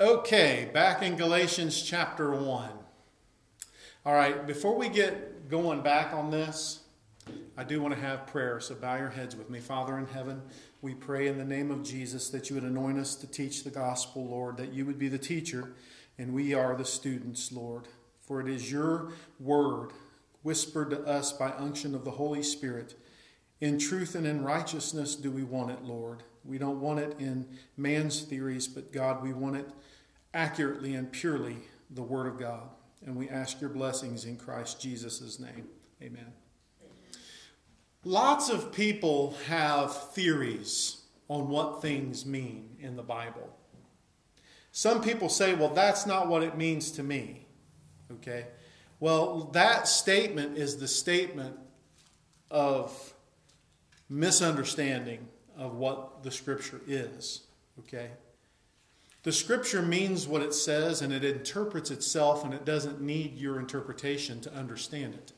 Okay, back in Galatians chapter 1. All right, before we get going back on this, I do want to have prayer, so bow your heads with me. Father in heaven, we pray in the name of Jesus that you would anoint us to teach the gospel, Lord, that you would be the teacher and we are the students, Lord. For it is your word whispered to us by unction of the Holy Spirit. In truth and in righteousness do we want it, Lord. We don't want it in man's theories, but God, we want it accurately and purely the Word of God. And we ask your blessings in Christ Jesus' name. Amen. Lots of people have theories on what things mean in the Bible. Some people say, well, that's not what it means to me. Okay? Well, that statement is the statement of misunderstanding of what the Scripture is. Okay? The scripture means what it says and it interprets itself and it doesn't need your interpretation to understand it.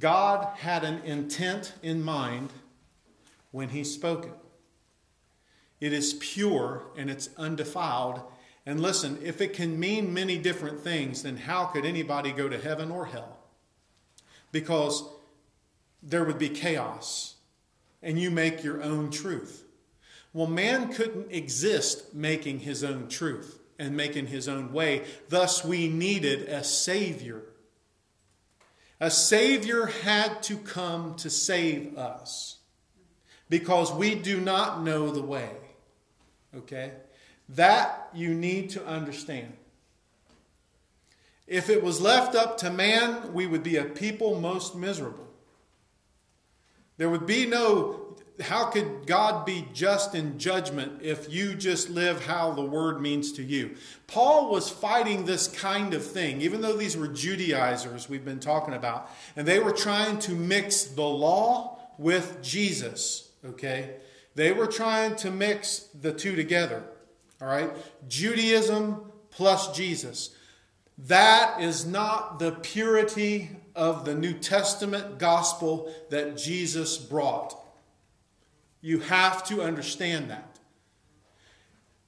God had an intent in mind when he spoke it. It is pure and it's undefiled. And listen, if it can mean many different things, then how could anybody go to heaven or hell? Because there would be chaos and you make your own truth. Well, man couldn't exist making his own truth and making his own way. Thus, we needed a Savior. A Savior had to come to save us because we do not know the way. Okay? That you need to understand. If it was left up to man, we would be a people most miserable. There would be no how could God be just in judgment if you just live how the word means to you? Paul was fighting this kind of thing, even though these were Judaizers we've been talking about, and they were trying to mix the law with Jesus, okay? They were trying to mix the two together, all right? Judaism plus Jesus. That is not the purity of the New Testament gospel that Jesus brought. You have to understand that.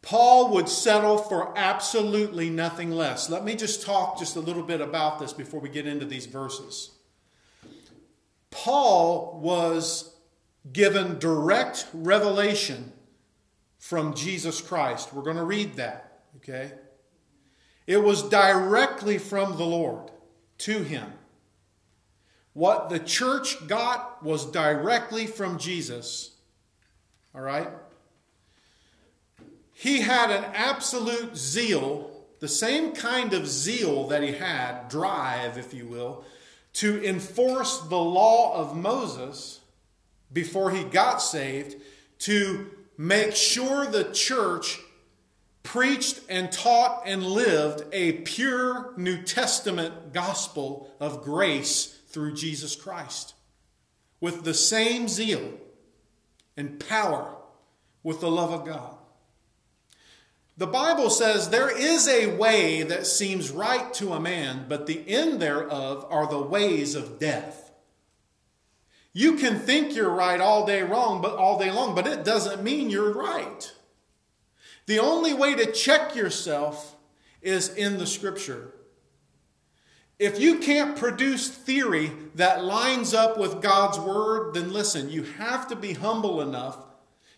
Paul would settle for absolutely nothing less. Let me just talk just a little bit about this before we get into these verses. Paul was given direct revelation from Jesus Christ. We're going to read that, okay? It was directly from the Lord to him. What the church got was directly from Jesus. All right? He had an absolute zeal, the same kind of zeal that he had, drive, if you will, to enforce the law of Moses before he got saved, to make sure the church preached and taught and lived a pure New Testament gospel of grace through Jesus Christ with the same zeal and power with the love of God. The Bible says there is a way that seems right to a man, but the end thereof are the ways of death. You can think you're right all day wrong, but all day long, but it doesn't mean you're right. The only way to check yourself is in the scripture. If you can't produce theory that lines up with God's word, then listen, you have to be humble enough.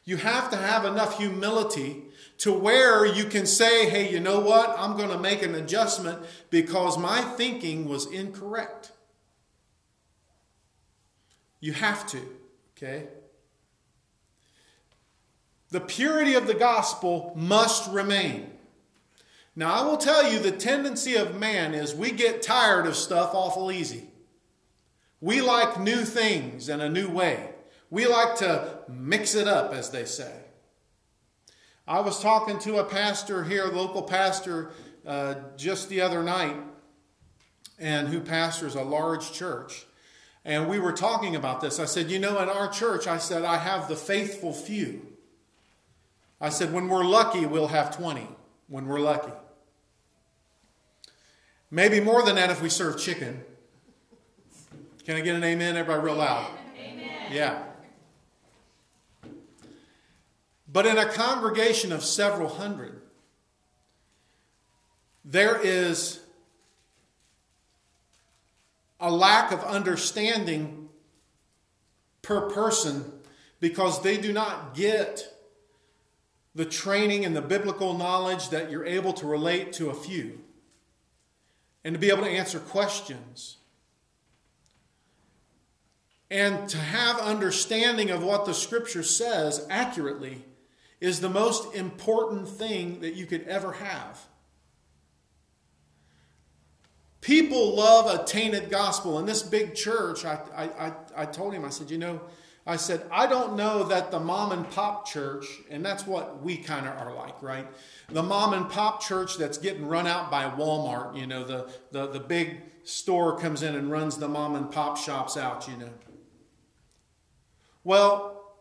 You have to have enough humility to where you can say, hey, you know what? I'm going to make an adjustment because my thinking was incorrect. You have to, okay? The purity of the gospel must remain. Now, I will tell you the tendency of man is we get tired of stuff awful easy. We like new things and a new way. We like to mix it up, as they say. I was talking to a pastor here, local pastor, uh, just the other night, and who pastors a large church. And we were talking about this. I said, You know, in our church, I said, I have the faithful few. I said, When we're lucky, we'll have 20. When we're lucky. Maybe more than that if we serve chicken. Can I get an amen? Everybody, real loud. Amen. Yeah. But in a congregation of several hundred, there is a lack of understanding per person because they do not get the training and the biblical knowledge that you're able to relate to a few and to be able to answer questions and to have understanding of what the scripture says accurately is the most important thing that you could ever have. People love a tainted gospel. In this big church, I, I, I, told him, I said, you know, I said, I don't know that the mom and pop church, and that's what we kind of are like, right? The mom and pop church that's getting run out by Walmart, you know, the, the, the big store comes in and runs the mom and pop shops out, you know. Well,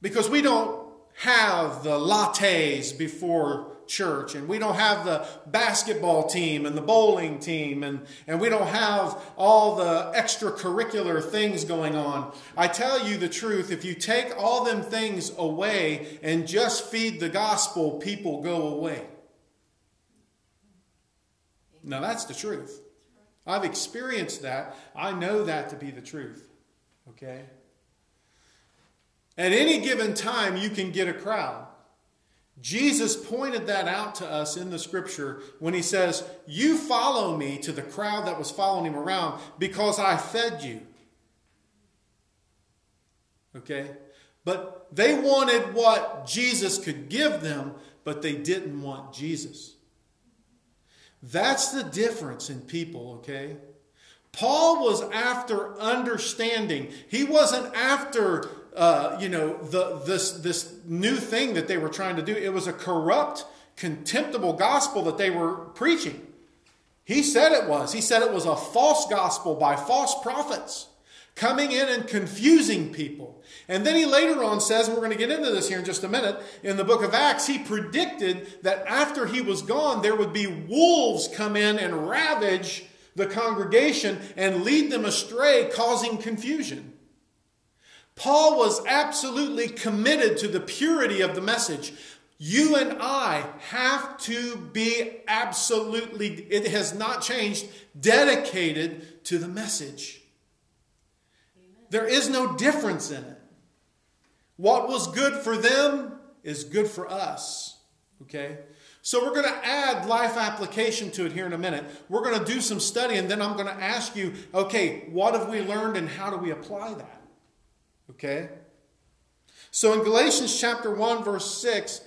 because we don't have the lattes before church and we don't have the basketball team and the bowling team and, and we don't have all the extracurricular things going on. I tell you the truth, if you take all them things away and just feed the gospel, people go away. Now that's the truth. I've experienced that. I know that to be the truth. Okay? At any given time, you can get a crowd. Jesus pointed that out to us in the scripture when he says, You follow me to the crowd that was following him around because I fed you. Okay? But they wanted what Jesus could give them, but they didn't want Jesus. That's the difference in people, okay? Paul was after understanding. He wasn't after uh, you know, the, this, this new thing that they were trying to do. It was a corrupt, contemptible gospel that they were preaching. He said it was. He said it was a false gospel by false prophets coming in and confusing people. And then he later on says, and we're going to get into this here in just a minute, in the book of Acts, he predicted that after he was gone, there would be wolves come in and ravage the congregation and lead them astray, causing confusion. Paul was absolutely committed to the purity of the message. You and I have to be absolutely, it has not changed, dedicated to the message. There is no difference in it. What was good for them is good for us. Okay? So we're going to add life application to it here in a minute. We're going to do some study and then I'm going to ask you, okay, what have we learned and how do we apply that? Okay? So in Galatians chapter 1, verse 6,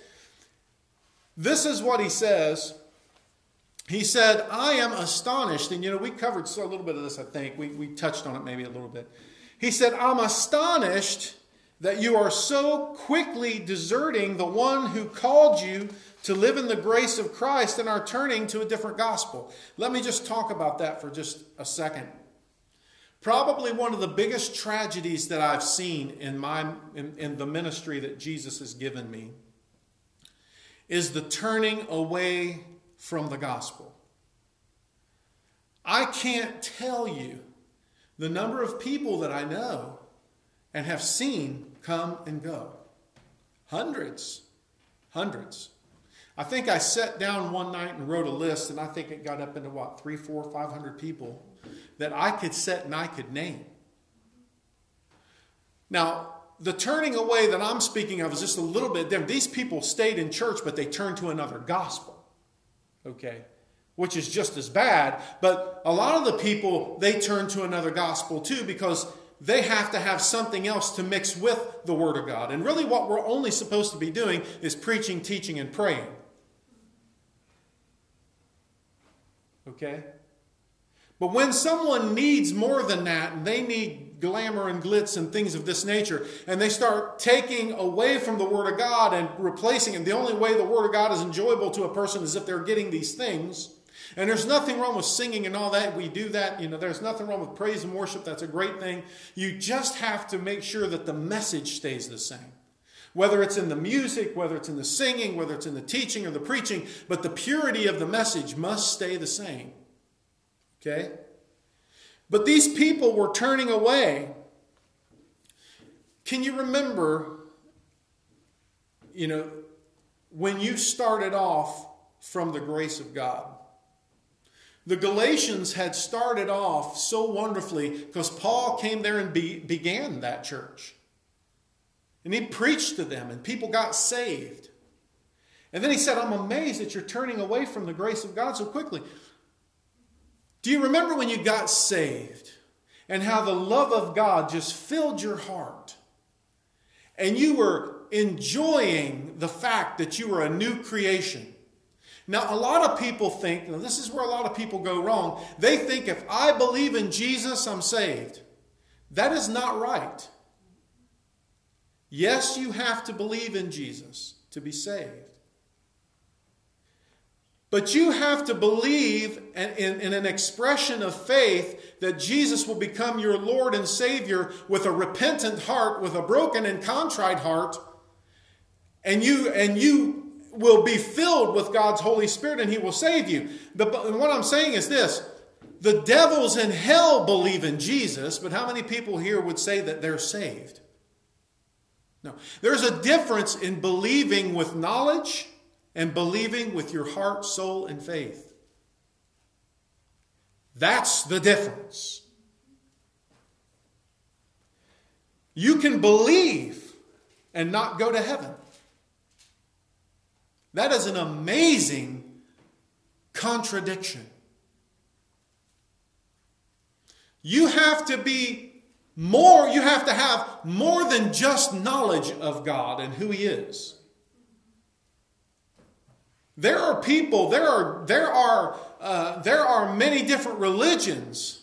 this is what he says. He said, I am astonished. And you know, we covered so a little bit of this, I think. We, we touched on it maybe a little bit. He said, I'm astonished that you are so quickly deserting the one who called you to live in the grace of Christ and are turning to a different gospel. Let me just talk about that for just a second. Probably one of the biggest tragedies that I've seen in, my, in, in the ministry that Jesus has given me is the turning away from the gospel. I can't tell you the number of people that I know and have seen come and go. Hundreds. Hundreds. I think I sat down one night and wrote a list, and I think it got up into what, three, four, five hundred people that I could set and I could name. Now, the turning away that I'm speaking of is just a little bit different. These people stayed in church, but they turned to another gospel. Okay? Which is just as bad. But a lot of the people, they turn to another gospel too because they have to have something else to mix with the Word of God. And really, what we're only supposed to be doing is preaching, teaching, and praying. Okay? But when someone needs more than that, and they need glamour and glitz and things of this nature, and they start taking away from the Word of God and replacing it, the only way the Word of God is enjoyable to a person is if they're getting these things. And there's nothing wrong with singing and all that. We do that. You know, there's nothing wrong with praise and worship. That's a great thing. You just have to make sure that the message stays the same. Whether it's in the music, whether it's in the singing, whether it's in the teaching or the preaching, but the purity of the message must stay the same. Okay? But these people were turning away. Can you remember, you know, when you started off from the grace of God. The Galatians had started off so wonderfully because Paul came there and be, began that church. And he preached to them, and people got saved. And then he said, I'm amazed that you're turning away from the grace of God so quickly. Do you remember when you got saved and how the love of God just filled your heart? And you were enjoying the fact that you were a new creation. Now, a lot of people think, and this is where a lot of people go wrong, they think if I believe in Jesus, I'm saved. That is not right. Yes, you have to believe in Jesus to be saved. But you have to believe in, in, in, an expression of faith that Jesus will become your Lord and Savior with a repentant heart, with a broken and contrite heart, and you and you will be filled with God's Holy Spirit and He will save you. The, what I'm saying is this the devils in hell believe in Jesus, but how many people here would say that they're saved? No. There's a difference in believing with knowledge and believing with your heart, soul, and faith. That's the difference. You can believe and not go to heaven. That is an amazing contradiction. You have to be more, you have to have more than just knowledge of God and who He is. There are people, there are, there are, uh, there are many different religions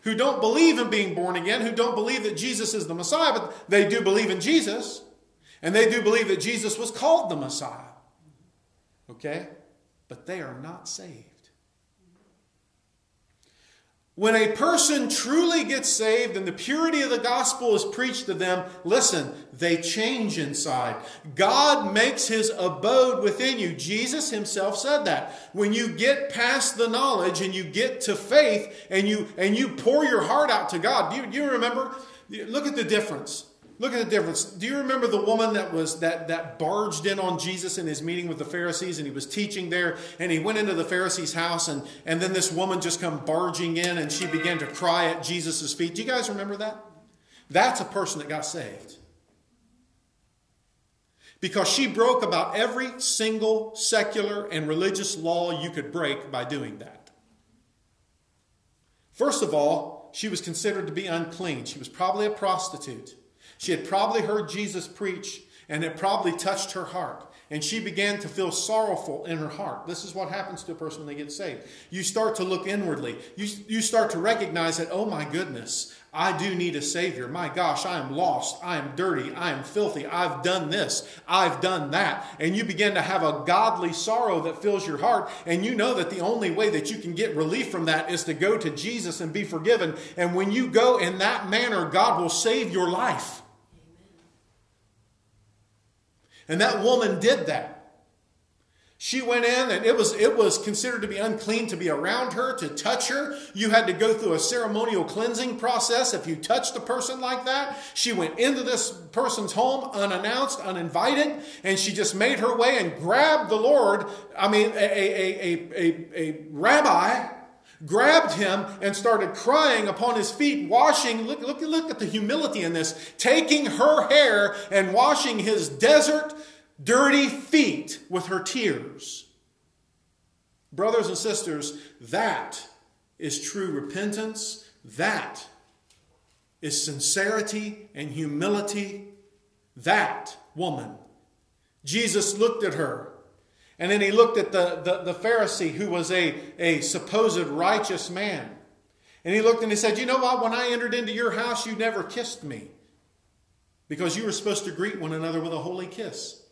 who don't believe in being born again, who don't believe that Jesus is the Messiah, but they do believe in Jesus. And they do believe that Jesus was called the Messiah. Okay? But they are not saved. When a person truly gets saved and the purity of the gospel is preached to them, listen, they change inside. God makes his abode within you. Jesus himself said that. When you get past the knowledge and you get to faith and you and you pour your heart out to God, do you, do you remember? Look at the difference. Look at the difference. Do you remember the woman that was that that barged in on Jesus in his meeting with the Pharisees and he was teaching there and he went into the Pharisee's house and and then this woman just come barging in and she began to cry at Jesus' feet. Do you guys remember that? That's a person that got saved. Because she broke about every single secular and religious law you could break by doing that. First of all, she was considered to be unclean. She was probably a prostitute. She had probably heard Jesus preach, and it probably touched her heart. And she began to feel sorrowful in her heart. This is what happens to a person when they get saved. You start to look inwardly. You, you start to recognize that, oh my goodness, I do need a Savior. My gosh, I am lost. I am dirty. I am filthy. I've done this. I've done that. And you begin to have a godly sorrow that fills your heart. And you know that the only way that you can get relief from that is to go to Jesus and be forgiven. And when you go in that manner, God will save your life. And that woman did that. She went in and it was, it was considered to be unclean to be around her, to touch her. You had to go through a ceremonial cleansing process if you touched a person like that. She went into this person's home unannounced, uninvited, and she just made her way and grabbed the Lord, I mean, a, a, a, a, a rabbi, grabbed him and started crying upon his feet, washing, look, look, look at the humility in this, taking her hair and washing his desert, dirty feet with her tears. Brothers and sisters, that is true repentance. That is sincerity and humility. That woman. Jesus looked at her and then he looked at the, the, the, Pharisee who was a, a supposed righteous man. And he looked and he said, You know what? When I entered into your house, you never kissed me because you were supposed to greet one another with a holy kiss.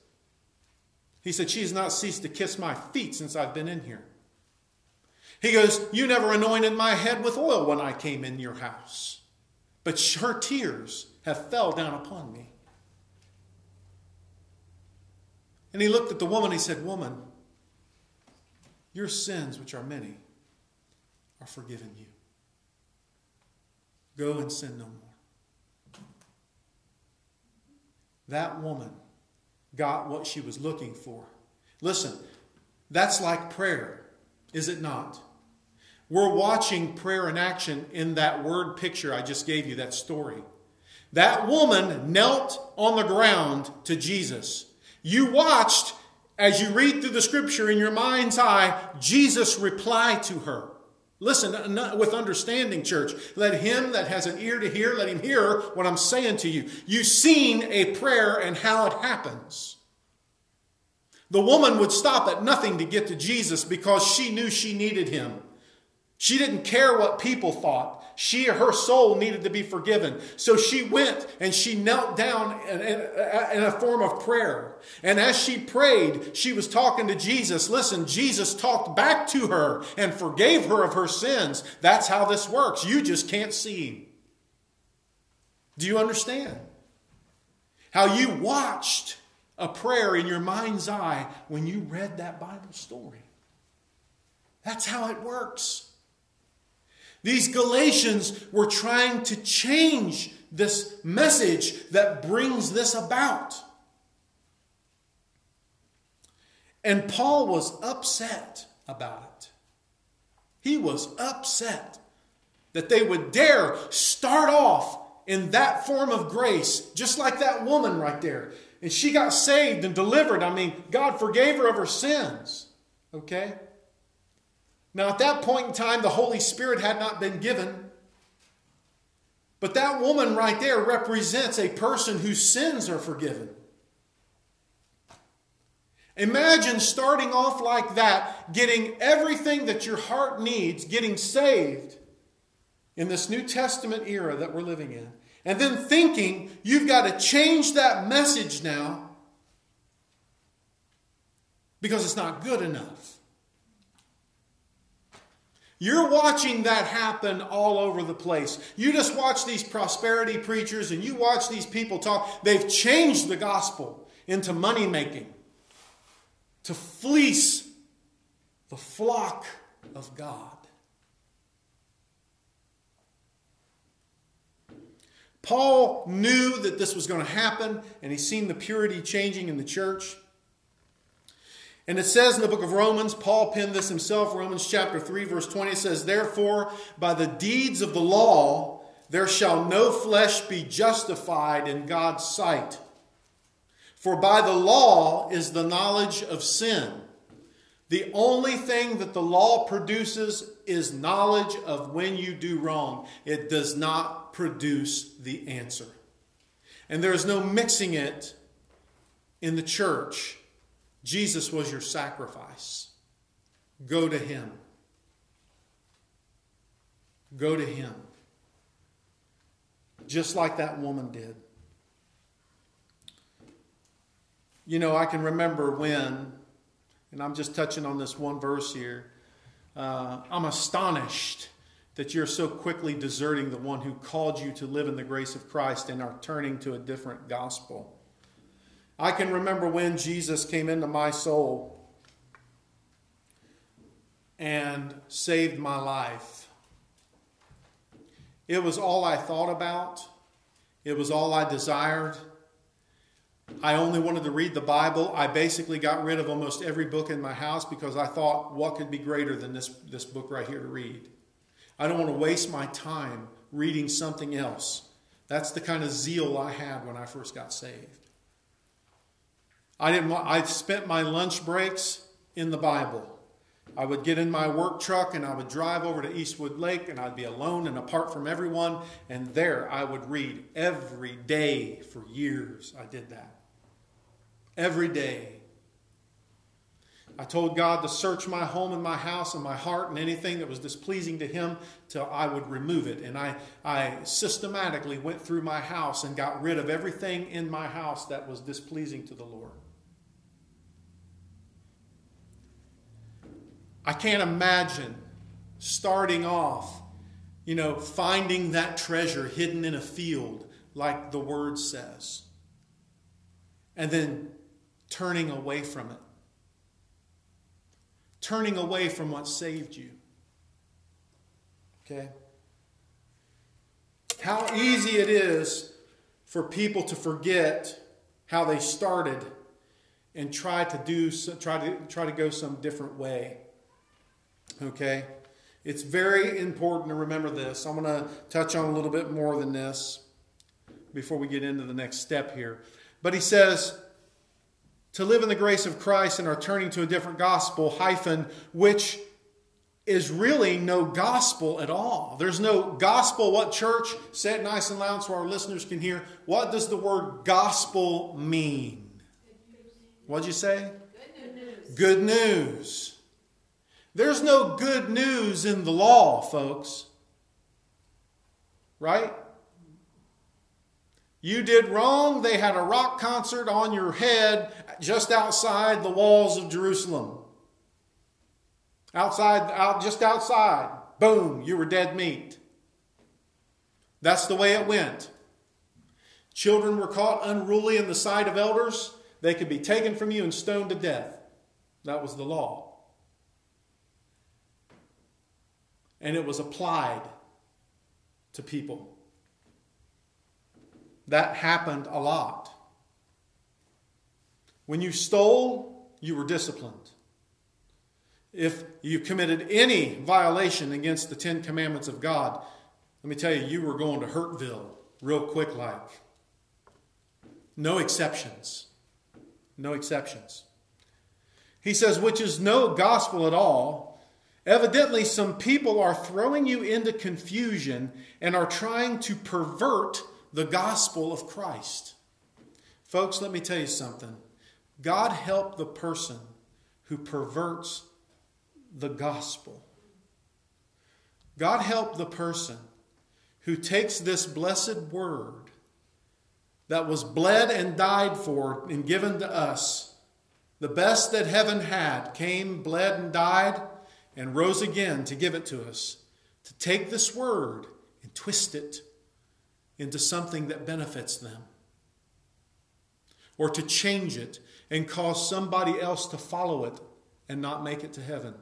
He said, She has not ceased to kiss my feet since I've been in here. He goes, You never anointed my head with oil when I came in your house, but her tears have fell down upon me. And he looked at the woman, he said, Woman, your sins, which are many, are forgiven you. Go and sin no more. That woman got what she was looking for. Listen, That's like prayer, is it not? We're watching prayer in action in that word picture I just gave you, that story. That woman knelt on the ground to Jesus. You watched, as you read through the scripture in your mind's eye, Jesus reply to her. Listen with understanding, church. Let him that has an ear to hear, let him hear what I'm saying to you. You've seen a prayer and how it happens. The woman would stop at nothing to get to Jesus because she knew she needed him. She didn't care what people thought. She, her soul needed to be forgiven. So she went and she knelt down in, in, in, a form of prayer. And as she prayed, she was talking to Jesus. Listen, Jesus talked back to her and forgave her of her sins. That's how this works. You just can't see. Do you understand? How you watched a prayer in your mind's eye when you read that Bible story. That's how it works. These Galatians were trying to change this message that brings this about. And Paul was upset about it. He was upset that they would dare start off in that form of grace, just like that woman right there. And she got saved and delivered. I mean, God forgave her of her sins. Okay? Now, at that point in time, the Holy Spirit had not been given. But that woman right there represents a person whose sins are forgiven. Imagine starting off like that, getting everything that your heart needs, getting saved in this New Testament era that we're living in, and then thinking you've got to change that message now because it's not good enough. You're watching that happen all over the place. You just watch these prosperity preachers and you watch these people talk. They've changed the gospel into money making, to fleece the flock of God. Paul knew that this was going to happen, and he's seen the purity changing in the church. And it says in the book of Romans, Paul penned this himself, Romans chapter 3, verse 20, it says, Therefore, by the deeds of the law, there shall no flesh be justified in God's sight. For by the law is the knowledge of sin. The only thing that the law produces is knowledge of when you do wrong. It does not produce the answer. And there is no mixing it in the church Jesus was your sacrifice. Go to him. Go to him. Just like that woman did. You know, I can remember when, and I'm just touching on this one verse here, uh, I'm astonished that you're so quickly deserting the one who called you to live in the grace of Christ and are turning to a different gospel. I can remember when Jesus came into my soul and saved my life. It was all I thought about, it was all I desired. I only wanted to read the Bible. I basically got rid of almost every book in my house because I thought, what could be greater than this, this book right here to read? I don't want to waste my time reading something else. That's the kind of zeal I had when I first got saved. I didn't want, I spent my lunch breaks in the Bible. I would get in my work truck and I would drive over to Eastwood Lake and I'd be alone and apart from everyone. And there I would read every day for years. I did that. Every day. I told God to search my home and my house and my heart and anything that was displeasing to Him till I would remove it. And I, I systematically went through my house and got rid of everything in my house that was displeasing to the Lord. I can't imagine starting off, you know, finding that treasure hidden in a field, like the word says, and then turning away from it. Turning away from what saved you. Okay? How easy it is for people to forget how they started and try to do try to try to go some different way. Okay? It's very important to remember this. I'm going to touch on a little bit more than this before we get into the next step here. But he says to live in the grace of Christ and are turning to a different gospel hyphen which is really no gospel at all. There's no gospel. What church? Say it nice and loud so our listeners can hear. What does the word gospel mean? What'd you say? Good news. Good news. There's no good news in the law, folks. Right? You did wrong. They had a rock concert on your head just outside the walls of Jerusalem. Outside, out, just outside. Boom, you were dead meat. That's the way it went. Children were caught unruly in the sight of elders. They could be taken from you and stoned to death. That was the law. And it was applied to people. That happened a lot. When you stole, you were disciplined. If you committed any violation against the Ten Commandments of God, let me tell you, you were going to Hurtville real quick like. No exceptions. No exceptions. He says, which is no gospel at all. Evidently, some people are throwing you into confusion and are trying to pervert the gospel of Christ. Folks, let me tell you something. God help the person who perverts the gospel. God help the person who takes this blessed word that was bled and died for and given to us, the best that heaven had, came, bled, and died, and rose again to give it to us, to take this word and twist it into something that benefits them, or to change it and cause somebody else to follow it and not make it to heaven.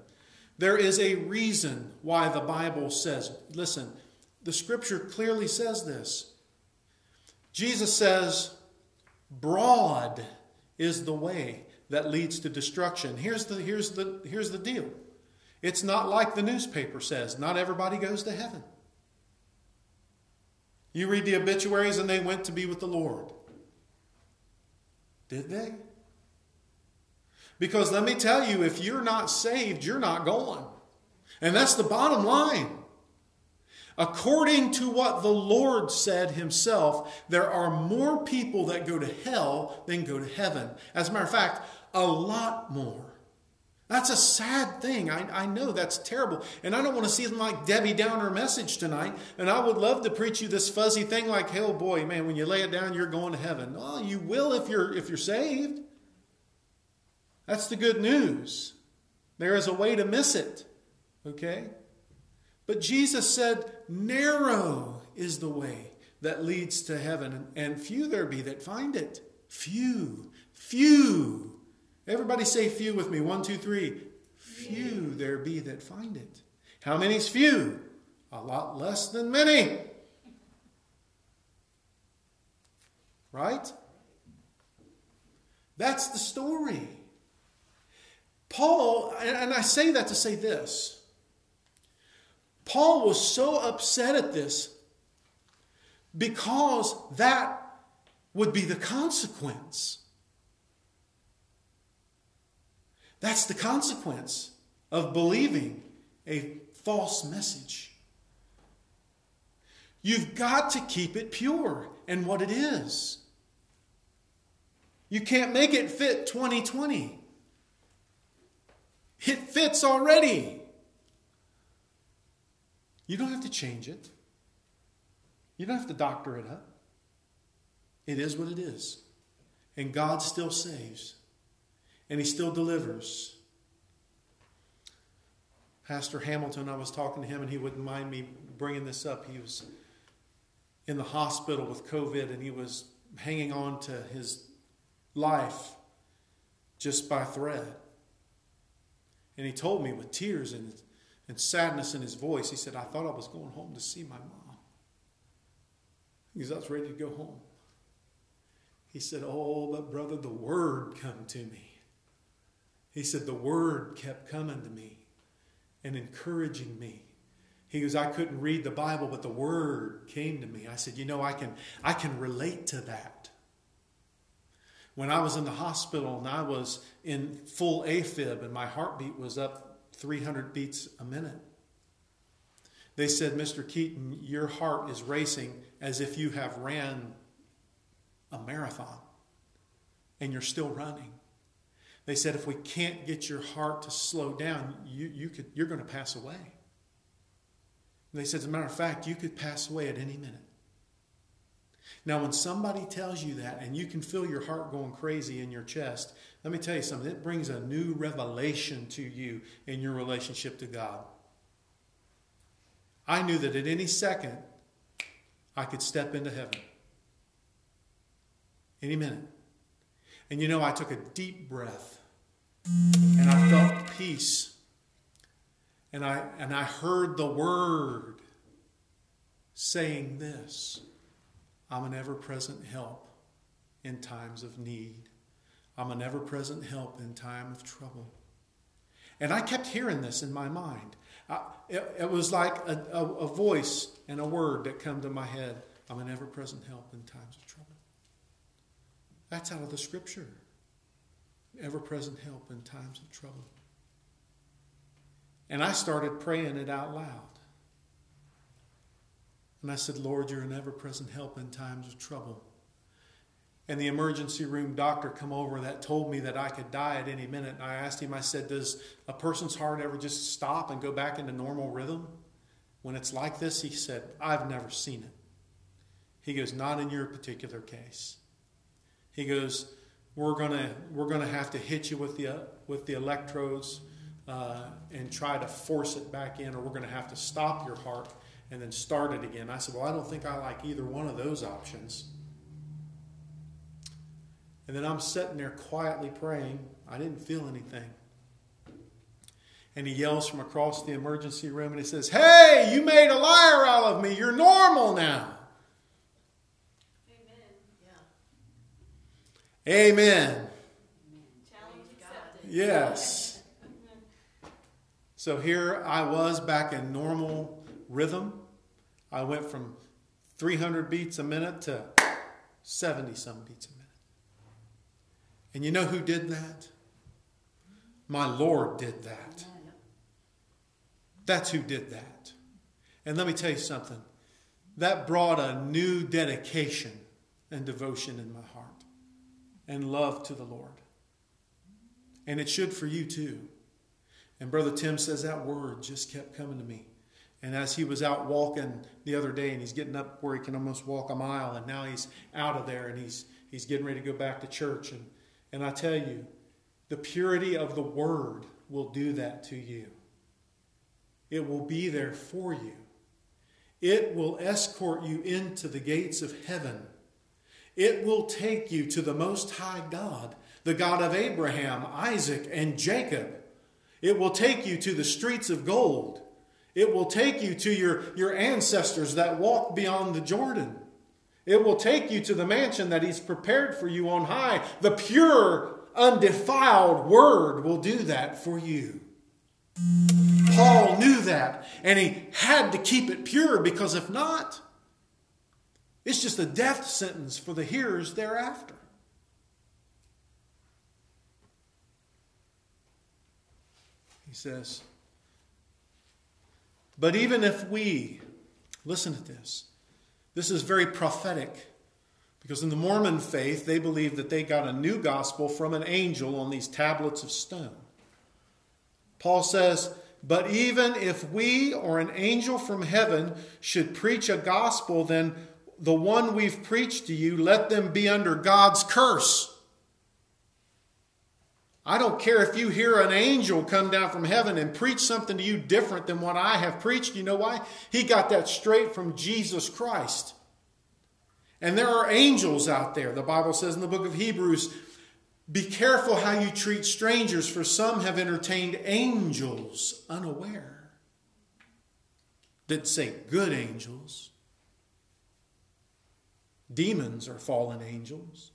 There is a reason why the Bible says, listen, the scripture clearly says this. Jesus says, broad is the way that leads to destruction. Here's the, here's the, here's the deal it's not like the newspaper says, not everybody goes to heaven. You read the obituaries and they went to be with the Lord. Did they? Because let me tell you, if you're not saved, you're not going. And that's the bottom line. According to what the Lord said himself, there are more people that go to hell than go to heaven. As a matter of fact, a lot more. That's a sad thing. I, I know that's terrible. And I don't want to see them like Debbie Downer message tonight. And I would love to preach you this fuzzy thing like, hell boy, man, when you lay it down, you're going to heaven. Well, you will if you're if you're saved. That's the good news. There is a way to miss it. Okay? But Jesus said, narrow is the way that leads to heaven, and few there be that find it. Few. Few. Everybody say few with me. One, two, three. Few there be that find it. How many's few? A lot less than many. Right? That's the story. Paul, and I say that to say this Paul was so upset at this because that would be the consequence. That's the consequence of believing a false message. You've got to keep it pure and what it is. You can't make it fit 2020. It fits already. You don't have to change it. You don't have to doctor it up. It is what it is. And God still saves. And He still delivers. Pastor Hamilton, I was talking to him, and he wouldn't mind me bringing this up. He was in the hospital with COVID, and he was hanging on to his life just by thread. And he told me with tears and, and sadness in his voice, he said, I thought I was going home to see my mom. Because I was ready to go home. He said, Oh, but brother, the word come to me. He said, The word kept coming to me and encouraging me. He goes, I couldn't read the Bible, but the word came to me. I said, You know, I can, I can relate to that. When I was in the hospital and I was in full AFib and my heartbeat was up 300 beats a minute, they said, Mr. Keaton, your heart is racing as if you have ran a marathon and you're still running. They said, if we can't get your heart to slow down, you, you could, you're going to pass away. And they said, as a matter of fact, you could pass away at any minute. Now, when somebody tells you that and you can feel your heart going crazy in your chest, let me tell you something. It brings a new revelation to you in your relationship to God. I knew that at any second I could step into heaven. Any minute. And you know, I took a deep breath and I felt peace. And I, and I heard the word saying this I'm an ever present help in times of need. I'm an ever present help in time of trouble. And I kept hearing this in my mind. I, it, it, was like a, a, a voice and a word that come to my head. I'm an ever present help in times of trouble. That's out of the scripture. Ever present help in times of trouble. And I started praying it out loud. And I said, Lord, you're an ever present help in times of trouble. And the emergency room doctor come over that told me that I could die at any minute. And I asked him, I said, Does a person's heart ever just stop and go back into normal rhythm? When it's like this, he said, I've never seen it. He goes, Not in your particular case. He goes, We're gonna we're gonna have to hit you with the with the electrodes uh, and try to force it back in, or we're gonna have to stop your heart and then start it again. I said, Well, I don't think I like either one of those options. And then I'm sitting there quietly praying. I didn't feel anything. And he yells from across the emergency room and he says, Hey, you made a liar out of me. You're normal now. Amen. Yes. So here I was back in normal rhythm. I went from 300 beats a minute to 70 some beats a minute. And you know who did that? My Lord did that. That's who did that. And let me tell you something that brought a new dedication and devotion in my heart and love to the Lord. And it should for you too. And Brother Tim says that word just kept coming to me. And as he was out walking the other day, and he's getting up where he can almost walk a mile, and now he's out of there and he's he's getting ready to go back to church. And and I tell you, the purity of the Word will do that to you. It will be there for you. It will escort you into the gates of heaven. It will take you to the Most High God, the God of Abraham, Isaac, and Jacob. It will take you to the streets of gold. It will take you to your, your ancestors that walked beyond the Jordan. It will take you to the mansion that He's prepared for you on high. The pure, undefiled Word will do that for you. Paul knew that, and he had to keep it pure because if not, it's just a death sentence for the hearers thereafter. He says, But even if we, listen to this, this is very prophetic because in the Mormon faith, they believe that they got a new gospel from an angel on these tablets of stone. Paul says, But even if we or an angel from heaven should preach a gospel, then the one we've preached to you, let them be under God's curse. I don't care if you hear an angel come down from heaven and preach something to you different than what I have preached. You know why? He got that straight from Jesus Christ. And there are angels out there. The Bible says in the book of Hebrews, be careful how you treat strangers, for some have entertained angels unaware. Didn't say good angels. Demons are fallen angels.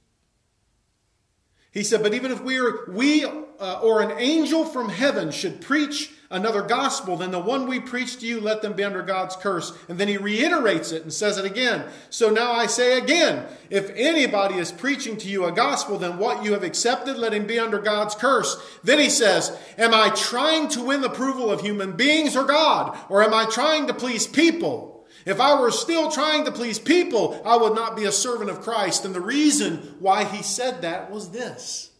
He said, But even if we, are, we uh, or an angel from heaven should preach another gospel than the one we preach to you, let them be under God's curse. And then he reiterates it and says it again. So now I say again, if anybody is preaching to you a gospel, then what you have accepted, let him be under God's curse. Then he says, Am I trying to win the approval of human beings or God? Or am I trying to please people? If I were still trying to please people, I would not be a servant of Christ. And the reason why he said that was this.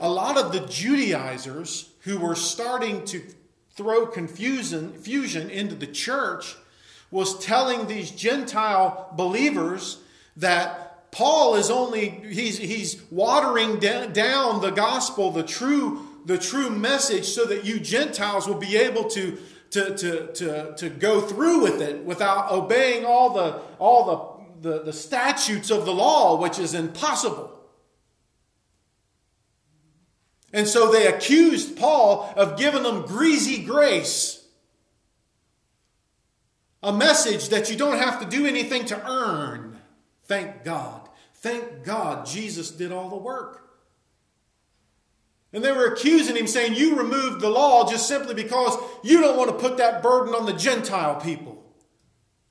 A lot of the Judaizers who were starting to throw confusion, fusion into the church was telling these Gentile believers that Paul is only, he's, he's watering down the gospel, the true, the true message, so that you Gentiles will be able to to, to, to, to go through with it without obeying all the, all the, the, the statutes of the law, which is impossible. And so they accused Paul of giving them greasy grace. A message that you don't have to do anything to earn. Thank God. Thank God Jesus did all the work. And they were accusing him, saying, You removed the law just simply because you don't want to put that burden on the Gentile people.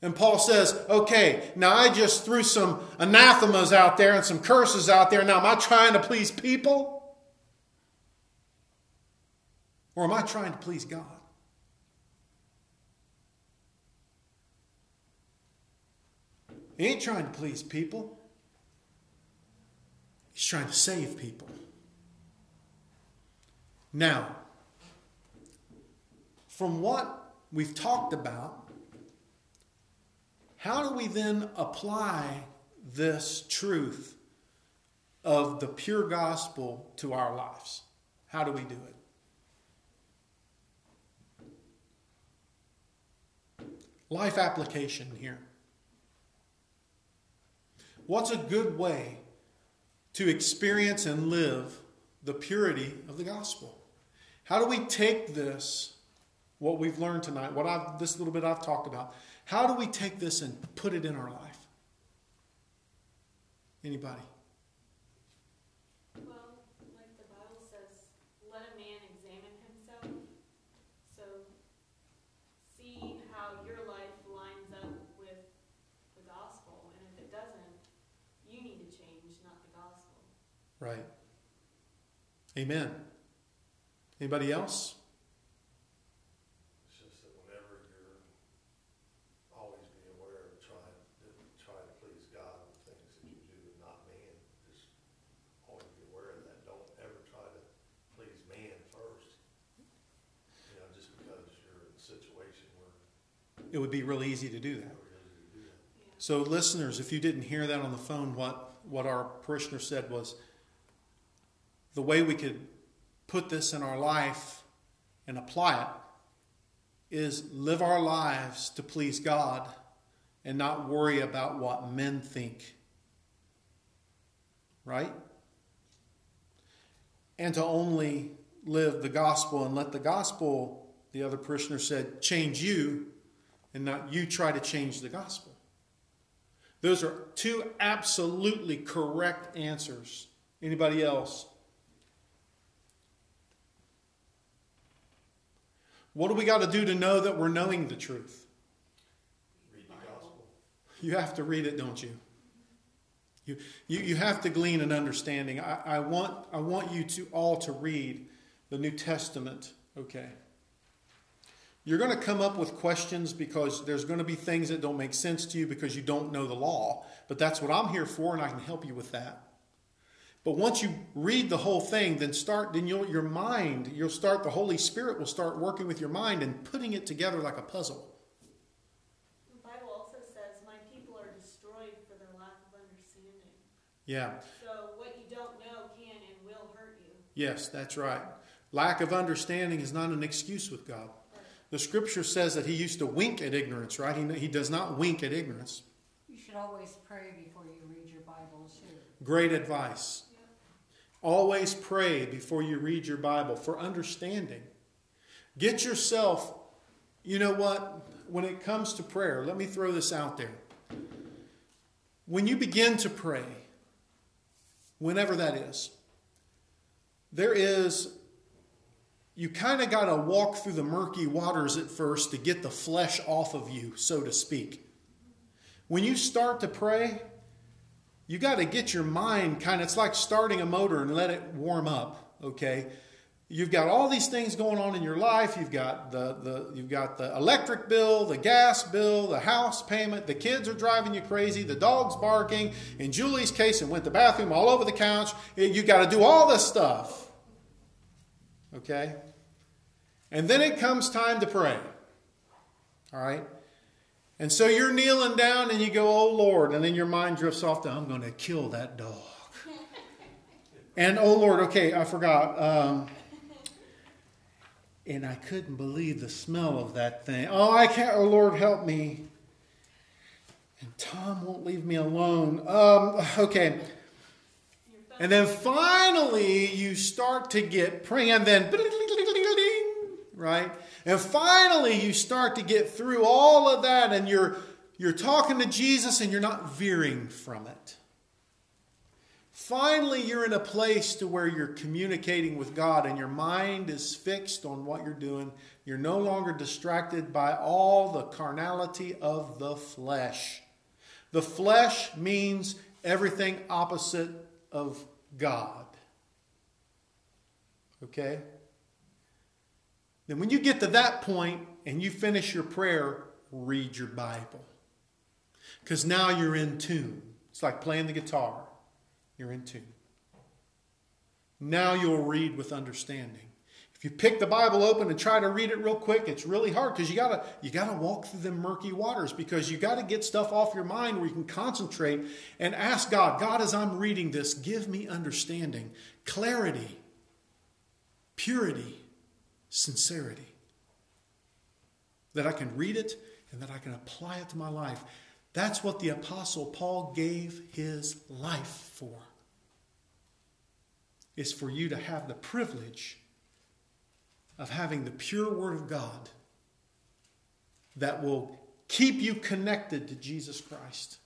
And Paul says, Okay, now I just threw some anathemas out there and some curses out there. Now, am I trying to please people? Or am I trying to please God? He ain't trying to please people, he's trying to save people. Now, from what we've talked about, how do we then apply this truth of the pure gospel to our lives? How do we do it? Life application here. What's a good way to experience and live the purity of the gospel? How do we take this, what we've learned tonight, what I've this little bit I've talked about, how do we take this and put it in our life? Anybody? Well, like the Bible says, let a man examine himself. So see how your life lines up with the gospel. And if it doesn't, you need to change, not the gospel. Right. Amen. Anybody else? It's just that whenever you're, always be aware of trying, try to please God with things that you do and not man. Just always be aware of that. Don't ever try to please man first. You know, just because you're in a situation where It would be real easy to do that. easy to do that. So, listeners, if you didn't hear that on the phone, what, what our parishioner said was the way we could put this in our life and apply it is live our lives to please God and not worry about what men think. Right? And to only live the gospel and let the gospel, the other parishioner said, change you and not you try to change the gospel. Those are two absolutely correct answers. Anybody else? What do we got to do to know that we're knowing the truth? Read the gospel. You have to read it, don't you? You, you, you have to glean an understanding. I, I, want, I want you to all to read the New Testament, okay? You're going to come up with questions because there's going to be things that don't make sense to you because you don't know the law. But that's what I'm here for, and I can help you with that. But once you read the whole thing, then start, then you'll, your mind, you'll start, the Holy Spirit will start working with your mind and putting it together like a puzzle. The Bible also says, My people are destroyed for their lack of understanding. Yeah. So what you don't know can and will hurt you. Yes, that's right. Lack of understanding is not an excuse with God. The scripture says that he used to wink at ignorance, right? He, he does not wink at ignorance. You should always pray before you read your Bible, too. Great advice. Always pray before you read your Bible for understanding. Get yourself, you know what? When it comes to prayer, let me throw this out there. When you begin to pray, whenever that is, there is, you kind of got to walk through the murky waters at first to get the flesh off of you, so to speak. When you start to pray, you got to get your mind kind of, it's like starting a motor and let it warm up, okay? You've got all these things going on in your life. You've got the, the you've got the electric bill, the gas bill, the house payment. The kids are driving you crazy. The dog's barking. In Julie's case, it went to the bathroom all over the couch. You got to do all this stuff. Okay, and then it comes time to pray. All right. And so you're kneeling down and you go, Oh Lord, and then your mind drifts off to, I'm going to kill that dog. and oh Lord, okay, I forgot. Um, and I couldn't believe the smell of that thing. Oh, I can't. Oh, Lord, help me. And Tom won't leave me alone. Um, okay. And then finally, you start to get praying, and then, right? And finally, you start to get through all of that, and you're, you're talking to Jesus, and you're not veering from it. Finally, you're in a place to where you're communicating with God and your mind is fixed on what you're doing. You're no longer distracted by all the carnality of the flesh. The flesh means everything opposite of God. Okay? Then, when you get to that point and you finish your prayer, read your Bible. Because now you're in tune. It's like playing the guitar you're in tune. Now you'll read with understanding. If you pick the Bible open and try to read it real quick, it's really hard because you gotta you gotta walk through the murky waters because you gotta get stuff off your mind where you can concentrate and ask God, God, as I'm reading this, give me understanding, clarity, purity, sincerity. That I can read it and that I can apply it to my life. That's what the Apostle Paul gave his life for is for you to have the privilege of having the pure Word of God that will keep you connected to Jesus Christ.